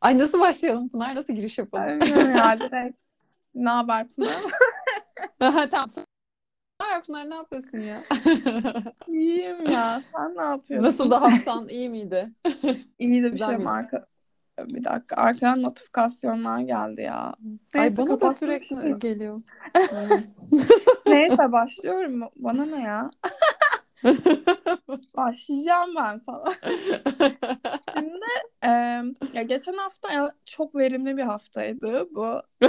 Ay nasıl başlayalım Pınar? Nasıl giriş yapalım? Bilmiyorum ya direkt. Ne haber Pınar? tamam. Pınar, Pınar ne yapıyorsun ya? İyiyim ya. Sen ne yapıyorsun? Nasıl da haftan iyi miydi? İyi de bir şey miydi? marka. Bir dakika. Arkadan notifikasyonlar geldi ya. Ay Neyse, bana da sürekli istiyorum. geliyor. Neyse başlıyorum. Bana ne ya? Başlayacağım ben falan. Şimdi e, ya geçen hafta ya çok verimli bir haftaydı bu.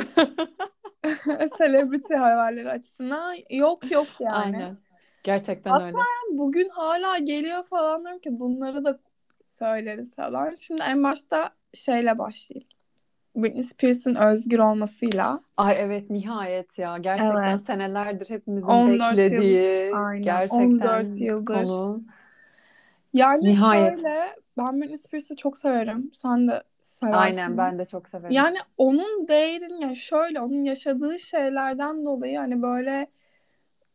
Celebrity haberleri açısından yok yok yani. Aynen. Gerçekten Hatta öyle. Bugün hala geliyor falan diyorum ki bunları da söyleriz falan. Şimdi en başta şeyle başlayayım. Britney Spears'ın özgür olmasıyla. Ay evet nihayet ya. Gerçekten Evet. senelerdir hepimizin 14 beklediği Aynen, gerçekten 14 yıldır. konu. Yani Nihayet. şöyle ben Britney Spears'ı çok severim. Sen de seversin. Aynen ben de çok severim. Yani onun değerini yani şöyle onun yaşadığı şeylerden dolayı hani böyle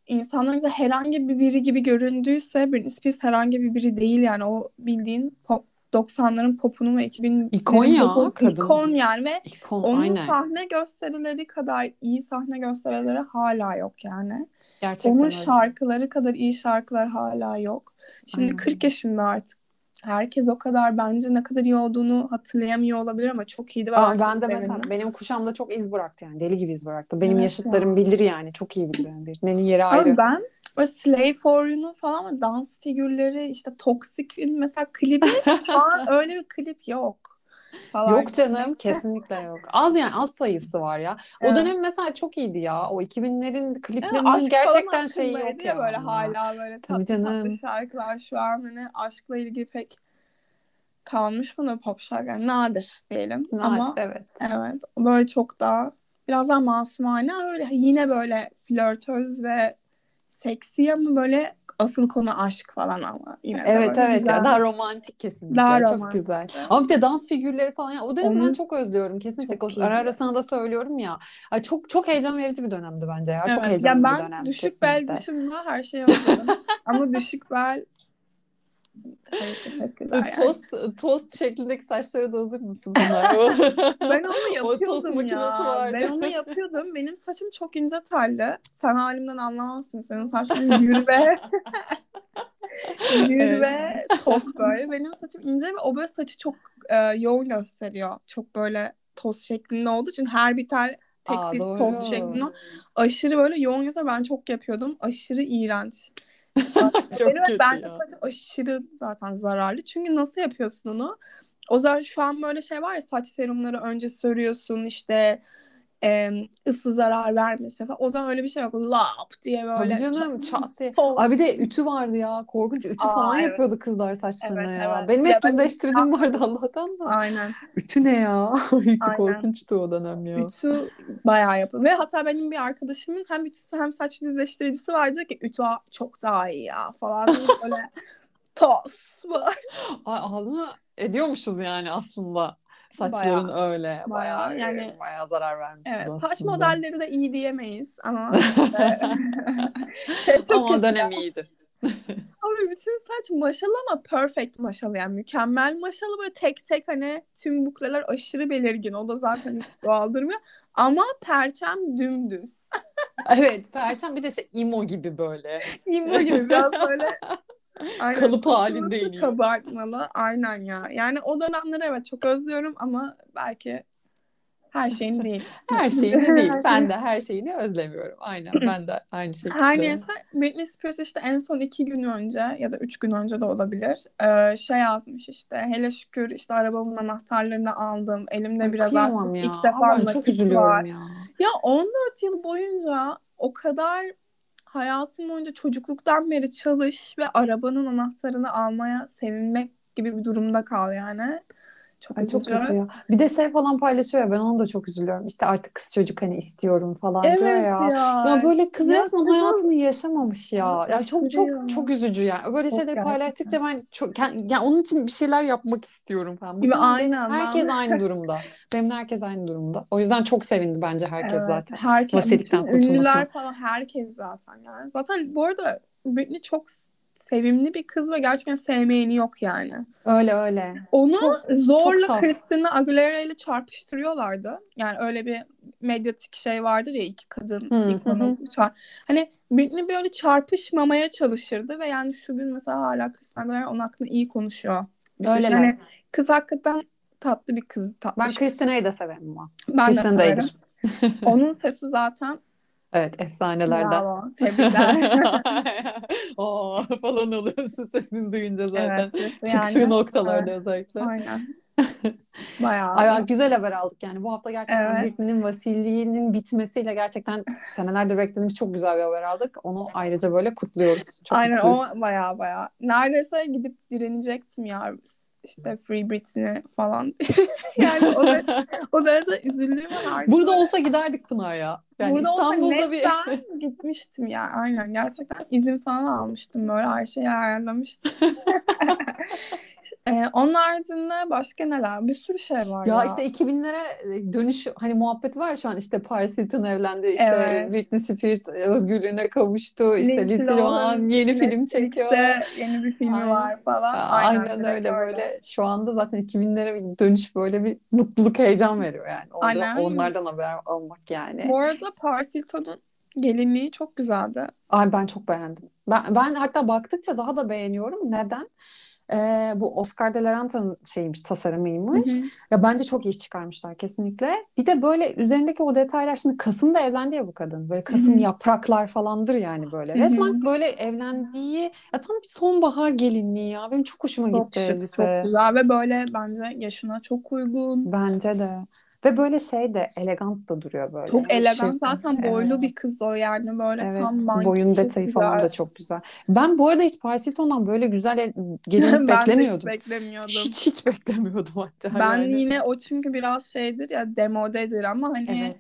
insanlar bize herhangi bir biri gibi göründüyse Britney Spears herhangi bir biri değil yani o bildiğin pop 90'ların popunu ve 2000'lerin İkon ya, popunu kadın. ikon yani ve İkon onun aynen. sahne gösterileri kadar iyi sahne gösterileri hala yok yani. Gerçekten Onun öyle. şarkıları kadar iyi şarkılar hala yok. Şimdi Aynen. 40 yaşında artık. Herkes o kadar bence ne kadar iyi olduğunu hatırlayamıyor olabilir ama çok iyiydi Ama ben de mesela sevindim. benim kuşamda çok iz bıraktı yani deli gibi iz bıraktı. Benim Evet yaşıtlarım bilir yani çok iyi bilir yani. Birinin yeri Ama ayrı. ben böyle Slave for You'nun falan ama dans figürleri işte Toxic'in mesela klibi şu an öyle bir klip yok falan. Yok canım kesinlikle yok. Az yani az sayısı var ya. O Evet. dönem mesela çok iyiydi ya. O 2000'lerin Yani kliplerinin aşk gerçekten falan şeyi yok ya böyle hala böyle Tabii tatlı tatlı canım. şarkılar şu an hani aşkla ilgili pek kalmış mı da pop şarkı yani nadir diyelim ama Evet, evet. evet böyle çok daha biraz daha masumane öyle yine böyle flörtöz ve seksi ama böyle asıl konu aşk falan ama yine de Evet böyle evet ya güzel daha romantik kesinlikle. daha Çok romantik. güzel. Ama bir de dans figürleri falan ya o dönemi ben çok özlüyorum kesinlikle. çok Ara ara sana da söylüyorum ya. Ay çok çok heyecan verici bir dönemdi bence ya. Çok Evet, heyecanlı ya bir ben dönem düşük bel kesinlikle. dışında her şeyi özledim. Ama düşük bel hayır teşekkürler yani. Tost, tost şeklindeki saçları da hazır mısın Ben onu O tost yapıyordum makinesi ya. vardı. Ben onu yapıyordum. Benim saçım çok ince telli. Sen halimden anlamazsın. Senin saçların ve gür Evet. ve tok böyle. Benim saçım ince ve o böyle saçı çok e, yoğun gösteriyor. Çok böyle toz şeklinde olduğu için her bir tel tek Aa bir toz doğru. şeklinde. Aşırı böyle yoğun gösteriyor. Ben çok yapıyordum. Aşırı iğrenç. Çok ve kötü bence ya. saç aşırı zaten zararlı. Çünkü nasıl yapıyorsun onu? O zaman şu an böyle şey var ya saç serumları önce sürüyorsun işte e, ısı zarar vermesi falan. O zaman öyle bir şey yok. Lap diye Tabii böyle canım çat- diye. toz. Bir de ütü vardı ya. Korkunç ütü Aa, falan evet. yapıyordu kızlar saçlarına Evet, ya. evet. Benim Ya hep ben düzleştiricim vardı Allah'tan da. Aynen. Ütü ne ya? Ütü Aynen. korkunçtu o dönem ya. Ütü bayağı yapıyor. Ve hatta benim bir arkadaşımın hem ütüsü hem saç düzleştiricisi vardı ki ütü çok daha iyi ya falan. böyle toz var. Ay ağzını ediyormuşuz yani aslında. Saçların öyle. bayağı, Bayağı yani- bayağı zarar vermişiz Evet, aslında. saç modelleri de iyi diyemeyiz ama işte şey çok Ama o dönem ya. iyiydi. Abi bütün saç maşalı ama perfect maşalı yani mükemmel maşalı böyle tek tek hani tüm bukleler aşırı belirgin o da zaten hiç doğal durmuyor ama perçem dümdüz. Evet, Perşem bir de şey imo gibi böyle. İmmo gibi biraz böyle aynen, Kalıp halinde iniyor. kabartmalı aynen ya yani o dönemleri evet çok özlüyorum ama belki her şeyin değil. Her şeyini değil. Ben de her şeyini özlemiyorum. Aynen ben de aynı şekilde. Her neyse Britney Spears işte en son iki gün önce ya da üç gün önce de olabilir ee, şey yazmış işte hele şükür işte arabamın anahtarlarını aldım elimde biraz artık ya. ilk defa Ama ben çok nakit var. ya. Ya 14 yıl boyunca o kadar hayatım boyunca çocukluktan beri çalış ve arabanın anahtarını almaya sevinmek gibi bir durumda kal yani. Çok Ay çok kötü ya. Bir de şey falan paylaşıyor ya ben ona da çok üzülüyorum. İşte artık kız çocuk hani istiyorum falan diyor Evet ya. ya. Ya böyle kız Ya resmen hayatını yaşamamış ya. Ya çok çok ya. çok üzücü yani. Böyle Çok şeyleri gerçekten. paylaştıkça ben çok yani onun için bir şeyler yapmak istiyorum falan. Gibi aynen, ben- Herkes aynı durumda. Benim herkes aynı durumda. O yüzden çok sevindi bence herkes Evet, zaten. Herkes, ünlüler falan herkes zaten yani. Zaten bu arada Britney çok sevimli bir kız ve gerçekten sevmeyeni yok yani. Öyle öyle. Onu Çok- zorla çok. Christina Aguilera ile çarpıştırıyorlardı. Yani öyle bir medyatik şey vardır ya iki kadın Hı, ikonu çar- Hani Britney böyle çarpışmamaya çalışırdı ve yani şu gün mesela hala Christina Aguilera onun hakkında iyi konuşuyor. Bir Öyle şey. Hani kız hakikaten tatlı bir kız. Tatlı Ben. Christina'yı da severim ama. Ben de Christina da severim. Onun sesi zaten Evet efsanelerden. bravo. Tebrikler. Oo falan oluyorsun sesini duyunca zaten. evet, Çıktığı yani. noktalarda Evet, özellikle. Aynen. Bayağı. Ay, güzel haber aldık yani. Bu hafta gerçekten Evet. Britney'nin vasiliğinin bitmesiyle gerçekten senelerdir beklediğimiz çok güzel bir haber aldık. Onu ayrıca böyle kutluyoruz. Çok Aynen mutluyuz. o bayağı bayağı. Neredeyse gidip direnecektim ya işte Free Britney falan. yani o, da, o derece üzüldüğüm an. Burada olsa giderdik Pınar ya. Yani Burada İstanbul'da bir gitmiştim ya. Aynen gerçekten izin falan almıştım böyle her şeyi ayarlamıştım. ee, onun haricinde başka neler? Bir sürü şey var ya. Ya işte 2000'lere dönüş hani muhabbeti var şu an işte Paris Hilton evlendi işte Evet. Britney Spears özgürlüğüne kavuştu işte Lindsay Lohan yeni film çekiyor. yeni bir filmi Aynen. var falan. Aynen, direkt öyle böyle şu anda zaten 2000'lere bir dönüş böyle bir mutluluk heyecan veriyor yani orada Aynen. onlardan haber almak yani. Bu arada Paris Hilton'un gelinliği çok güzeldi. Ay ben çok beğendim. Ben ben hatta baktıkça daha da beğeniyorum. Neden? Ee, bu Oscar de la Renta'nın şeymiş tasarımıymış. Hı hı. Ya bence çok iyi iş çıkarmışlar kesinlikle. Bir de böyle üzerindeki o detaylar şimdi Kasım'da evlendi ya bu kadın. Böyle Kasım Hı hı. yapraklar falandır yani böyle. Hı hı. Resmen böyle evlendiği ya tam bir sonbahar gelinliği ya. Benim çok hoşuma Çok gitti şık, çok güzel ve böyle bence yaşına çok uygun. Bence de. Ve böyle şey de elegant da duruyor böyle. Çok elegant zaten boylu Evet. bir kız o yani böyle Evet, tam manki boyun detayı falan güzel. da çok güzel. Ben bu arada hiç Paris Hilton'dan böyle güzel el- gelinlik de hiç beklemiyordum. beklemiyordum. Hiç hiç beklemiyordum hatta Ben yani. yine o çünkü biraz şeydir ya demodedir ama hani Evet.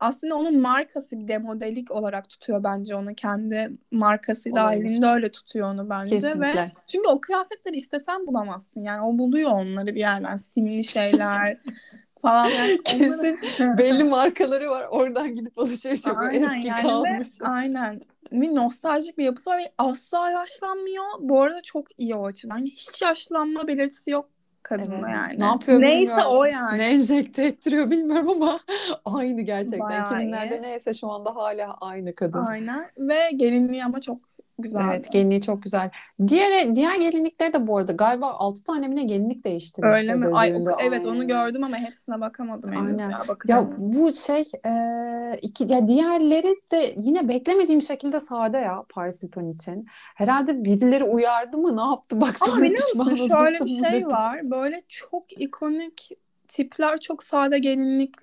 aslında onun markası bir demodelik olarak tutuyor bence onu kendi markası Olabilir. dahilinde öyle tutuyor onu bence ve Kesinlikle. çünkü o kıyafetleri istesen bulamazsın yani o buluyor onları bir yerden simli şeyler falan yani onları- Kesin belli markaları var. Oradan gidip alışveriş yapıyor. Eski yani ve- kalmış. aynen. Bir nostaljik bir yapısı var ve asla yaşlanmıyor. Bu arada çok iyi o açıdan. Yani hiç yaşlanma belirtisi yok kadında Evet. yani. Ne yapıyor Neyse bilmiyorum. o yani. Ne enjekte ettiriyor bilmiyorum ama aynı gerçekten. Bayağı 2000'lerde iyi. neyse şu anda hala aynı kadın. Aynen. Ve gelinliği ama çok güzeldi. Evet, gelinliği çok güzel. Diğer diğer gelinlikleri de bu arada galiba 6 tane mi ne gelinlik değiştirmiş Öyle mi? ya Ay, o- evet onu gördüm ama hepsine bakamadım henüz Aynen. ya. Ya Bakacağım. bu şey e, iki ya diğerleri de yine beklemediğim şekilde sade ya Paris Hilton için. Herhalde birileri uyardı mı ne yaptı bak sonra biliyor pişman musun şöyle bir şey dedi. var. Böyle çok ikonik tipler çok sade gelinlik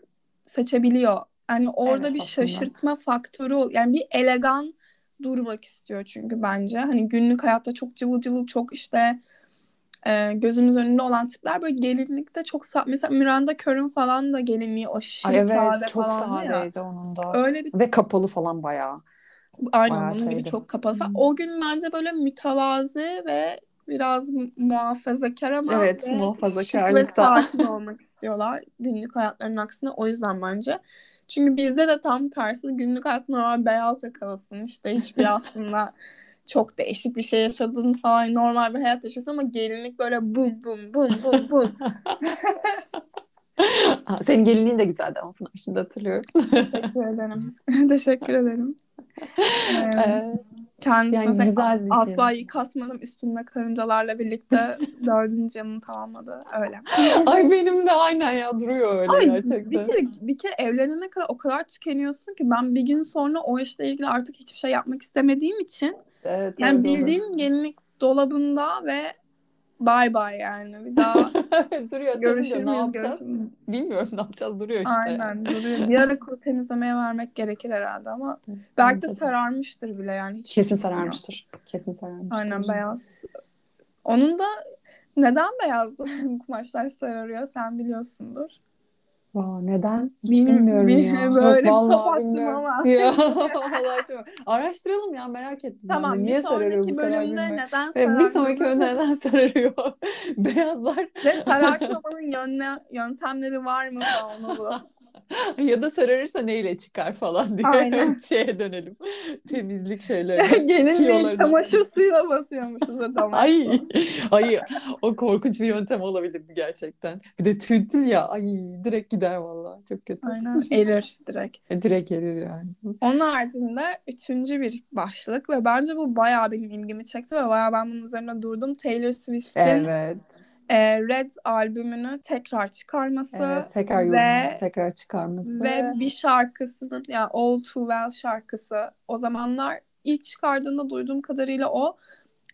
seçebiliyor. Yani orada Evet, bir aslında. şaşırtma faktörü. Yani bir elegan durmak istiyor çünkü bence. Hani günlük hayatta çok cıvıl cıvıl çok işte e, gözümüz önünde olan tipler böyle gelinlikte çok sa- mesela Miranda Kerr'ün falan da gelinliği aşırı Ay evet sade çok falandı ya. sadeydi onun da. Öyle bir Ve kapalı falan bayağı. Aynen Bayağı onun gibi çok kapalı. falan. Hmm. O gün bence böyle mütevazi ve biraz mu- muhafazakar ama Evet, ve şık ve muhafazakarlıkta. sakin olmak istiyorlar günlük hayatlarının aksine. O yüzden bence. Çünkü bizde de tam tersi günlük hayatın normal beyaz yakalısın. işte hiçbir aslında çok değişik bir şey yaşadın falan normal bir hayat yaşıyorsun ama gelinlik böyle bum bum bum bum bum. Senin gelinliğin de güzeldi ama Pınar şimdi hatırlıyorum. Teşekkür ederim. Teşekkür ederim. Ee, Kendisine Yani güzel bir asla film. yıkatmadım üstünde karıncalarla birlikte dördüncü yanını tamamladı. Öyle. Ay benim de aynen ya duruyor öyle Ama gerçekten. bir kere bir kere evlenene kadar o kadar tükeniyorsun ki ben bir gün sonra o işle ilgili artık hiçbir şey yapmak istemediğim için Evet, yani olur. bildiğin gelinlik dolabında ve bay bay yani bir daha duruyor görüşür de ne müyüz yapacağız? müyüz? Bilmiyorum ne yapacağız duruyor işte. Aynen duruyor. Bir ara kuru temizlemeye vermek gerekir herhalde ama belki de sararmıştır bile yani hiç Kesin sararmıştır. Kesin sararmıştır. Aynen beyaz. Onun da neden beyaz kumaşlar sararıyor sen biliyorsundur. Aa, neden? Hiç Bilmiyorum, bilmiyorum bir- ya. böyle Yok, top attım bilmiyorum. ama. Ya, Araştıralım ya merak ettim. ben de. Tamam Niye bir sararıyor bu kadar neden Evet, bir sonraki bölümde neden sararıyor? Beyazlar. ve sarartmamanın yönle, yöntemleri var mı onu. Ya da sararırsa neyle çıkar falan diye Aynen. şeye dönelim. Temizlik şeylerine, Gelince tiyolarına. çamaşır suyuna basıyormuşuz adamı. Ay, ay o korkunç bir yöntem olabilir gerçekten. Bir de tütül ya, ay direkt gider vallahi çok kötü. Aynen erir direkt. E, Direkt gelir yani. Onun haricinde üçüncü bir başlık ve bence bu bayağı benim ilgimi çekti ve bayağı ben bunun üzerine durdum. Taylor Swift'in Evet, e, Red albümünü tekrar çıkarması evet tekrar ve tekrar çıkarması. ve bir şarkısının ya All Too Well şarkısı o zamanlar ilk çıkardığında duyduğum kadarıyla o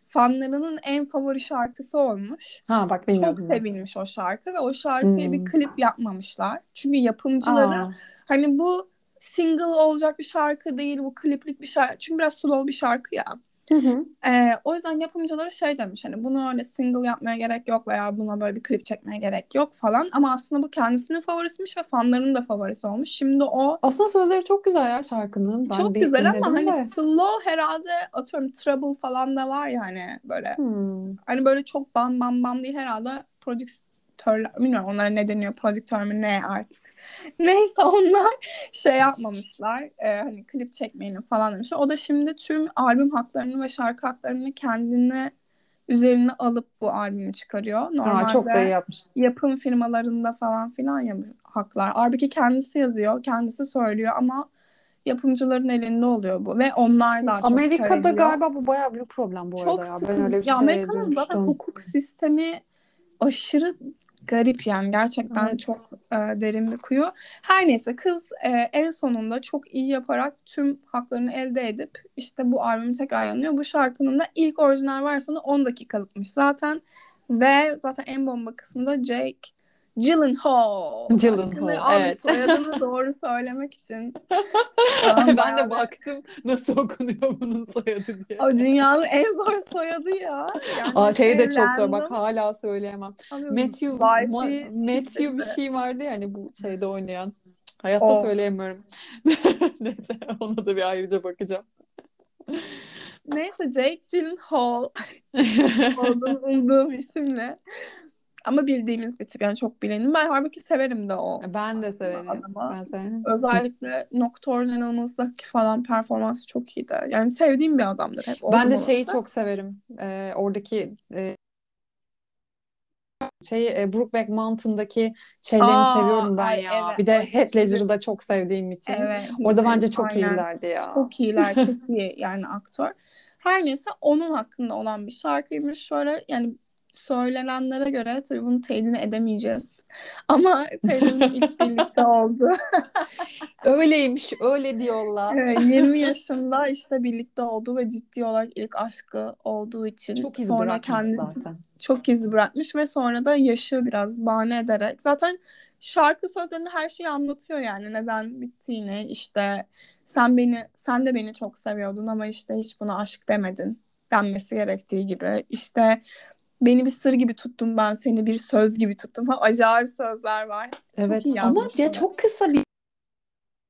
fanlarının en favori şarkısı olmuş. Ha bak Çok bilmiyordum ben. sevilmiş o şarkı ve o şarkıya bir Hmm. klip yapmamışlar. Çünkü yapımcıları Aa, hani bu single olacak bir şarkı değil, bu kliplik bir şarkı. Çünkü biraz slow bir şarkı ya. Hı hı. Ee, o yüzden yapımcıları şey demiş hani bunu öyle single yapmaya gerek yok veya buna böyle bir klip çekmeye gerek yok falan. Ama aslında bu kendisinin favorisiymiş ve fanlarının da favorisi olmuş. Şimdi o Aslında sözleri çok güzel ya şarkının. Ben çok güzel ama hani de. slow herhalde atıyorum Trouble falan da var yani böyle. Hmm. Hani böyle çok bam bam bam değil herhalde prodüktörler bilmiyorum onlara ne deniyor prodüktör mü ne artık. Neyse onlar şey yapmamışlar e, hani klip çekmeyelim falan demişler. O da şimdi tüm albüm haklarını ve şarkı haklarını kendine üzerine alıp bu albümü çıkarıyor. Aa, çok da iyi Normalde yapmış. yapım firmalarında falan filan ya haklar. Halbuki kendisi yazıyor, kendisi söylüyor ama yapımcıların elinde oluyor bu ve onlar daha çok Amerika'da galiba bu bayağı büyük problem bu Çok arada ya. Ben sıkıntı. öyle bir Ya şey Amerika'nın zaten duymuştum. hukuk sistemi aşırı garip yani gerçekten Evet. çok e, derin bir kuyu. Her neyse kız e, en sonunda çok iyi yaparak tüm haklarını elde edip işte bu albümü tekrar yanıyor. Bu şarkının da ilk orijinal versiyonu 10 dakikalıkmış zaten ve zaten en bomba kısmı da Jake Gyllenhaal. Gyllenhaal, evet. soyadını doğru söylemek için Ben bayağı de baktım nasıl okunuyor bunun soyadı diye. Abi dünyanın en zor soyadı ya. Yani Aa, şey de çok zor bak hala söyleyemem. Abi, Matthew, Ma- Matthew bir şey vardı ya hani bu şeyde oynayan. Hayatta Of. söyleyemiyorum. Neyse ona da bir ayrıca bakacağım. Neyse Jake Gyllenhaal olduğunu umduğum isimle. Ama bildiğimiz bir tip yani çok bilenim. Ben halbuki severim de o. Ben de severim. adamı. Ben severim. Özellikle Nocturnal Animals'daki falan performansı çok iyiydi. Yani sevdiğim bir adamdır hep. Ben de şeyi olası. çok severim. Ee, oradaki e, şey e, Brokeback Mountain'daki şeylerini Aa, seviyorum ben ay ya. evet, Bir de aşırı. Heath Ledger'ı da çok sevdiğim için. Evet. Orada bence çok aynen. iyilerdi ya. Çok iyiler, çok iyi yani aktör. Her neyse onun hakkında olan bir şarkıymış. Şöyle yani söylenenlere göre tabii bunu teyidini edemeyeceğiz. Ama Taylor'ın ilk birlikte oldu. Öyleymiş, öyle diyorlar. Evet, 20 yaşında işte birlikte oldu ve ciddi olarak ilk aşkı olduğu için Çok iz sonra kendisi zaten. çok iz bırakmış ve sonra da yaşı biraz bahane ederek zaten şarkı sözlerinde her şeyi anlatıyor yani neden bittiğini işte sen beni sen de beni çok seviyordun ama işte hiç buna aşk demedin denmesi gerektiği gibi işte beni bir sır gibi tuttum ben seni bir söz gibi tuttum falan acayip sözler var. Evet iyi ama ya çok kısa bir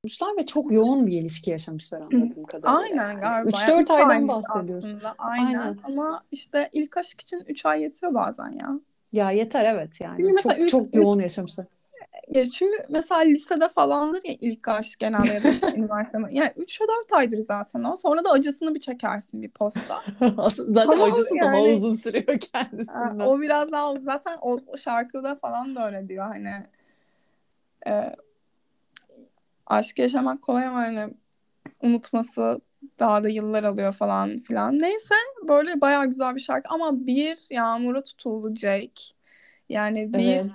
olmuşlar ve çok yoğun bir ilişki yaşamışlar anladığım kadarıyla. Aynen galiba. 3-4 Yani üç aydan bahsediyoruz. Aslında. Aynen. Aynen. Ama işte ilk aşk için 3 ay yetiyor bazen ya. Ya yeter evet yani. Çok üç- çok yoğun yaşamışlar. Ya çünkü mesela lisede falandır ya ilk aşk genelde ya da işte üniversite. Yani 3 ya 4 aydır zaten o. Sonra da acısını bir çekersin bir posta. Zaten Ama acısı daha yani- uzun sürüyor kendisinden. o biraz daha zaten o, o şarkıda falan da öyle diyor hani e, aşk yaşamak kolay ama hani unutması daha da yıllar alıyor falan filan. Neyse böyle bayağı güzel bir şarkı ama bir yağmura tutuldu Jake. Yani bir Evet.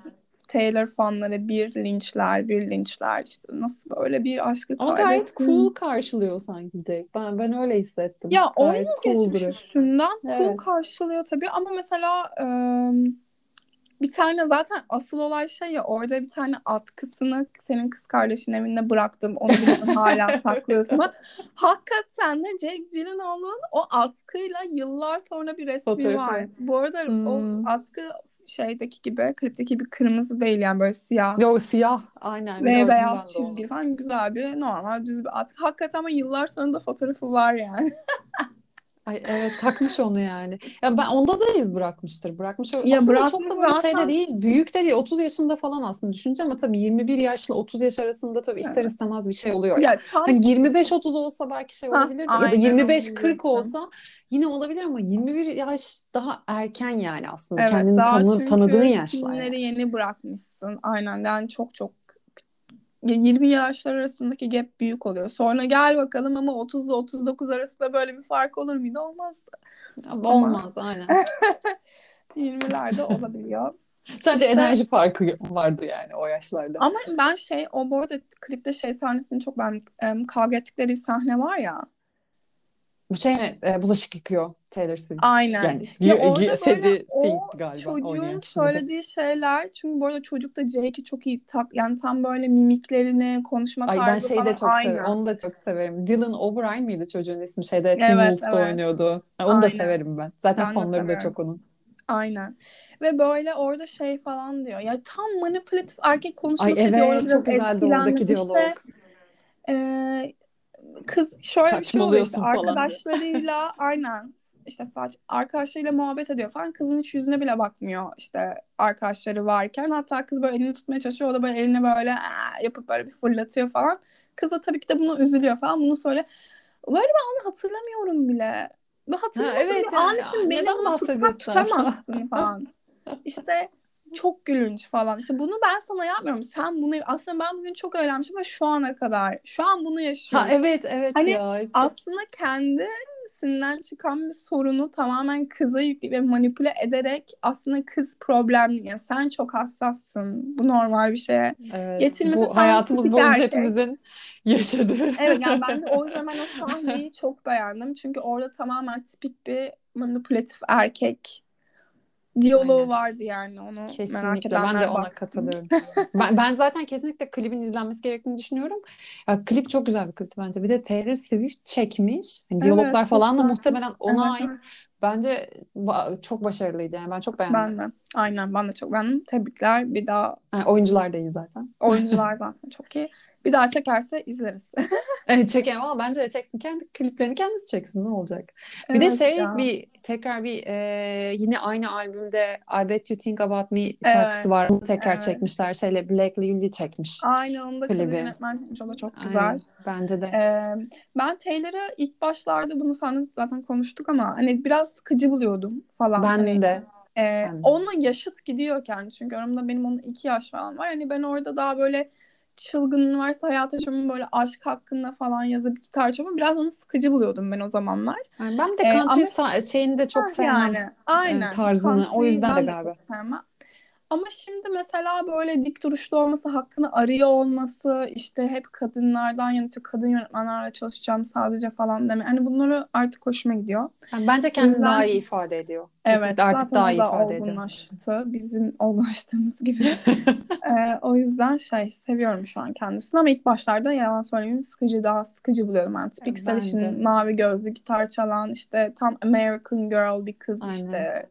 Taylor fanları bir linçler, bir linçler işte nasıl böyle bir aşkı Ama gayet kaybettin? cool karşılıyor sanki Jake. Ben ben öyle hissettim. Ya 10 Gayet yıl cool geçmiş üstünden cool Evet. karşılıyor tabii ama mesela ım, bir tane zaten asıl olay şey ya orada bir tane atkısını senin kız kardeşin evinde bıraktım onu biliyorum hala saklıyorsun ama hakikaten de Jake Gyllenhaal'ın o atkıyla yıllar sonra bir resmi Fotoğrafı. var. Bu arada Hmm. o atkı şeydeki gibi klipteki gibi kırmızı değil yani böyle siyah. Yo siyah aynen Ve beyaz çizgi falan güzel bir normal düz bir atkı. Hakikaten ama yıllar sonra da fotoğrafı var yani. Ay evet takmış onu yani. Ya ben onda da iz bırakmıştır. Bırakmış. Ya aslında çok da böyle şey de zaten. değil. Büyük de değil. 30 yaşında falan aslında düşünce ama tabii 21 yaşla 30 yaş arasında tabii ister istemez bir şey oluyor. Ya tam Hani 25-30 olsa belki şey Ha, olabilir de ya da aynen onu 25-40 diyecektim. olsa yine olabilir ama 21 yaş daha erken yani aslında. Evet Kendini daha tanı, tanıdığın yaşlar yani. filmleri yeni bırakmışsın. Aynen yani çok çok 20 yaşlar arasındaki gap büyük oluyor. Sonra gel bakalım ama 30 ile 39 arasında böyle bir fark olur muydu? Olmazdı. Ama Olmaz aynen. 20'lerde olabiliyor. Sadece İşte enerji farkı vardı yani o yaşlarda. ama ben şey o bu arada klipte şey sahnesini çok ben kavga ettikleri bir sahne var ya. Bu şey mi? E, bulaşık yıkıyor Taylor Swift. Aynen. Yani Ya orada böyle o galiba çocuğun söylediği şeyler çünkü bu arada çocuk da Jake'i çok iyi tak yani tam böyle mimiklerini, konuşma Ay ben tarzı şeyi de falan çok severim. aynı. Onu da çok severim. Dylan O'Brien miydi çocuğun ismi? Şeyde Teen Evet, Wolf'da evet. oynuyordu. Ha, Onu da Aynen. severim ben. Zaten Ben de fanları da severim. çok onun. Aynen. Ve böyle orada şey falan diyor. Ya tam manipülatif erkek Ay konuşması. Orada evet çok güzeldi oradaki etkilendim. diyalog. İşte e, kız şöyle bir şey oluyor işte arkadaşlarıyla aynen işte saç arkadaşlarıyla muhabbet ediyor falan. Kızın hiç yüzüne bile bakmıyor işte arkadaşları varken. Hatta kız böyle elini tutmaya çalışıyor o da böyle eline böyle "Aa!" yapıp böyle bir fırlatıyor falan. Kız da tabii ki de buna üzülüyor falan. Bunu söyle böyle ben onu hatırlamıyorum bile. Ben Ha, evet ya. an yani için beni neden tutsak tutamazsın falan. İşte çok gülünç falan. İşte bunu ben sana yapmıyorum. Sen bunu aslında ben bugün çok öğrenmişim ama şu ana kadar. Şu an bunu Ha yaşıyoruz. evet evet Hani ya. Aslında kendisinden çıkan bir sorunu tamamen kıza yükleyip ve manipüle ederek aslında kız problemli. Yani sen çok hassassın. Bu normal bir şeye. Evet. Getirmesi Bu hayatımız boyunca erkek. hepimizin yaşadığı. Evet yani ben de o yüzden ben o sahneyi çok beğendim. Çünkü orada tamamen tipik bir manipülatif erkek diyaloğu Aynen. vardı yani onu merak Kesinlikle edenler ben de ona baksın. katılıyorum. ben, ben zaten kesinlikle klibin izlenmesi gerektiğini düşünüyorum. Ya, klip çok güzel bir klipti bence. Bir de Taylor Swift çekmiş. Hani diyaloglar Evet falan da muhtemelen ona Evet, ait. evet. Bence ba- çok başarılıydı yani ben çok beğendim. Ben de. Aynen ben de çok beğendim. Tebrikler. Bir daha Yani oyuncular da iyi zaten. oyuncular zaten çok iyi. Bir daha çekerse izleriz. Evet, çeken ama bence de çeksin. Kendi kliplerini kendisi çeksin ne olacak? Bir de Evet şey ya. bir tekrar bir e, yine aynı albümde I Bet You Think About Me şarkısı Evet. var. Onu tekrar Evet. çekmişler. Şeyle Black Lively çekmiş. Aynen onu da kadın Klibi. yönetmen çekmiş. O da çok güzel. Aynen, bence de. Ee, ben Taylor'ı ilk başlarda bunu seninle zaten konuştuk ama hani biraz sıkıcı buluyordum falan. Ben Hani de. e, Ben onunla yaşıt gidiyorken çünkü aramda benim onun iki yaş falan var. Hani ben orada daha böyle çılgın üniversite hayatı yaşamım böyle aşk hakkında falan yazıp gitar çalmam. Biraz onu sıkıcı buluyordum ben o zamanlar. Yani ben de Ee, country ama sa- şeyini de çok Hah, sevmem. yani e, aynen tarzını. O yüzden de galiba. sevmem. Ama şimdi mesela böyle dik duruşlu olması, hakkını arıyor olması, işte hep kadınlardan yana işte kadın yönetmenlerle çalışacağım sadece falan deme. Hani bunları artık hoşuma gidiyor. Yani bence kendini yüzden daha iyi ifade ediyor. evet Kesinlikle artık daha iyi da ifade ediyor. olgunlaştı. Bizim olgunlaştığımız gibi. Ee, o yüzden şey seviyorum şu an kendisini ama ilk başlarda yalan söylemeyeyim sıkıcı daha sıkıcı buluyorum ben. Tipik Ben sarışın mavi gözlü gitar çalan işte tam American girl bir kız Aynen. işte.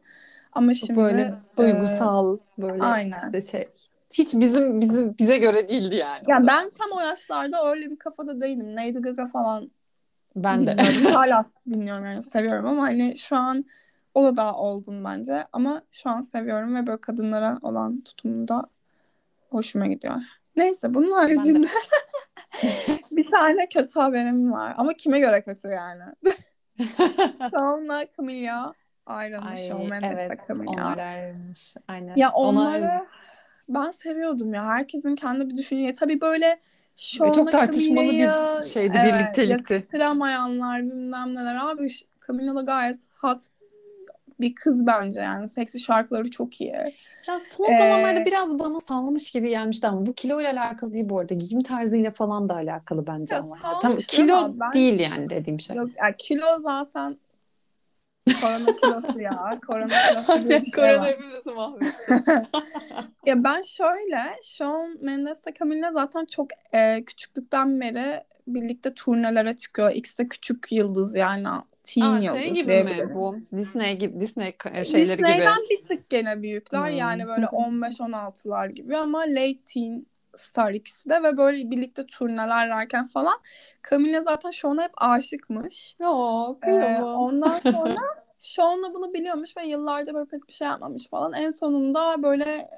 Ama şimdi böyle e, duygusal, böyle aynen. işte şey. Hiç bizim bizim bize göre değildi yani Ya ben tam o yaşlarda öyle bir kafada değilim. Lady Gaga falan Ben de. dinliyordum. Hala dinliyorum yani seviyorum ama hani şu an o da daha olgun bence. Ama şu an seviyorum ve böyle kadınlara olan tutumu da hoşuma gidiyor. Neyse bunun de. haricinde bir tane kötü haberim var. Ama kime göre kötü yani? Shawn'la Camilla ayrılmış. Ay Shawn Mendes'le evet Camilla. onlar ayrılmış. Aynen. Ya Ona onları ben seviyordum ya. Herkesin kendi bir düşünüyor. Tabii böyle E, çok tartışmalı bir şeydi, evet, birliktelikti. yakıştıramayanlar bilmem neler. Abi Camilla da gayet hot bir kız bence yani. Seksi şarkıları çok iyi. Ya son zamanlarda Ee, biraz bana sallamış gibi gelmişti ama bu kiloyla alakalı değil bu arada. Giyim tarzıyla falan da alakalı bence ya ama. Ya tam kilo ben değil yani dediğim şey. yok yani kilo zaten korona kilosu ya. Korona kilosu diye bir şey korona var. hepimizi mahvetti. Ya ben şöyle, Shawn Mendes'le Camilla zaten çok e, küçüklükten beri birlikte turnelere çıkıyor. İkisi de küçük yıldız yani. Teen Aa şey gibi mi bu? Disney gibi Disney ka- şeyleri gibi. Disney'den bir tık gene büyükler. Yani Hmm. böyle 15-16'lar gibi ama late teen star ikisi de ve böyle birlikte turneler varken falan Camilla zaten Sean'a hep aşıkmış. Oo, Ee, ondan sonra Sean'la bunu biliyormuş ve yıllarca böyle pek bir şey yapmamış falan. En sonunda böyle